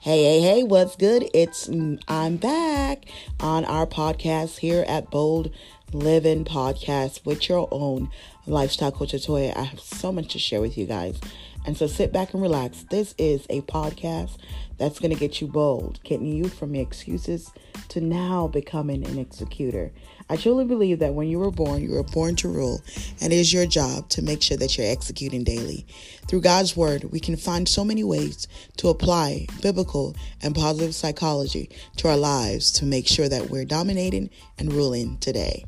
Hey, hey, hey, what's good? It's mm, I'm back on our podcast here at Bold Living Podcast with your own lifestyle coach Toya. I have so much to share with you guys. And so sit back and relax. This is a podcast that's going to get you bold, getting you from your excuses to now becoming an executor. I truly believe that when you were born, you were born to rule, and it is your job to make sure that you're executing daily. Through God's Word, we can find so many ways to apply biblical and positive psychology to our lives to make sure that we're dominating and ruling today.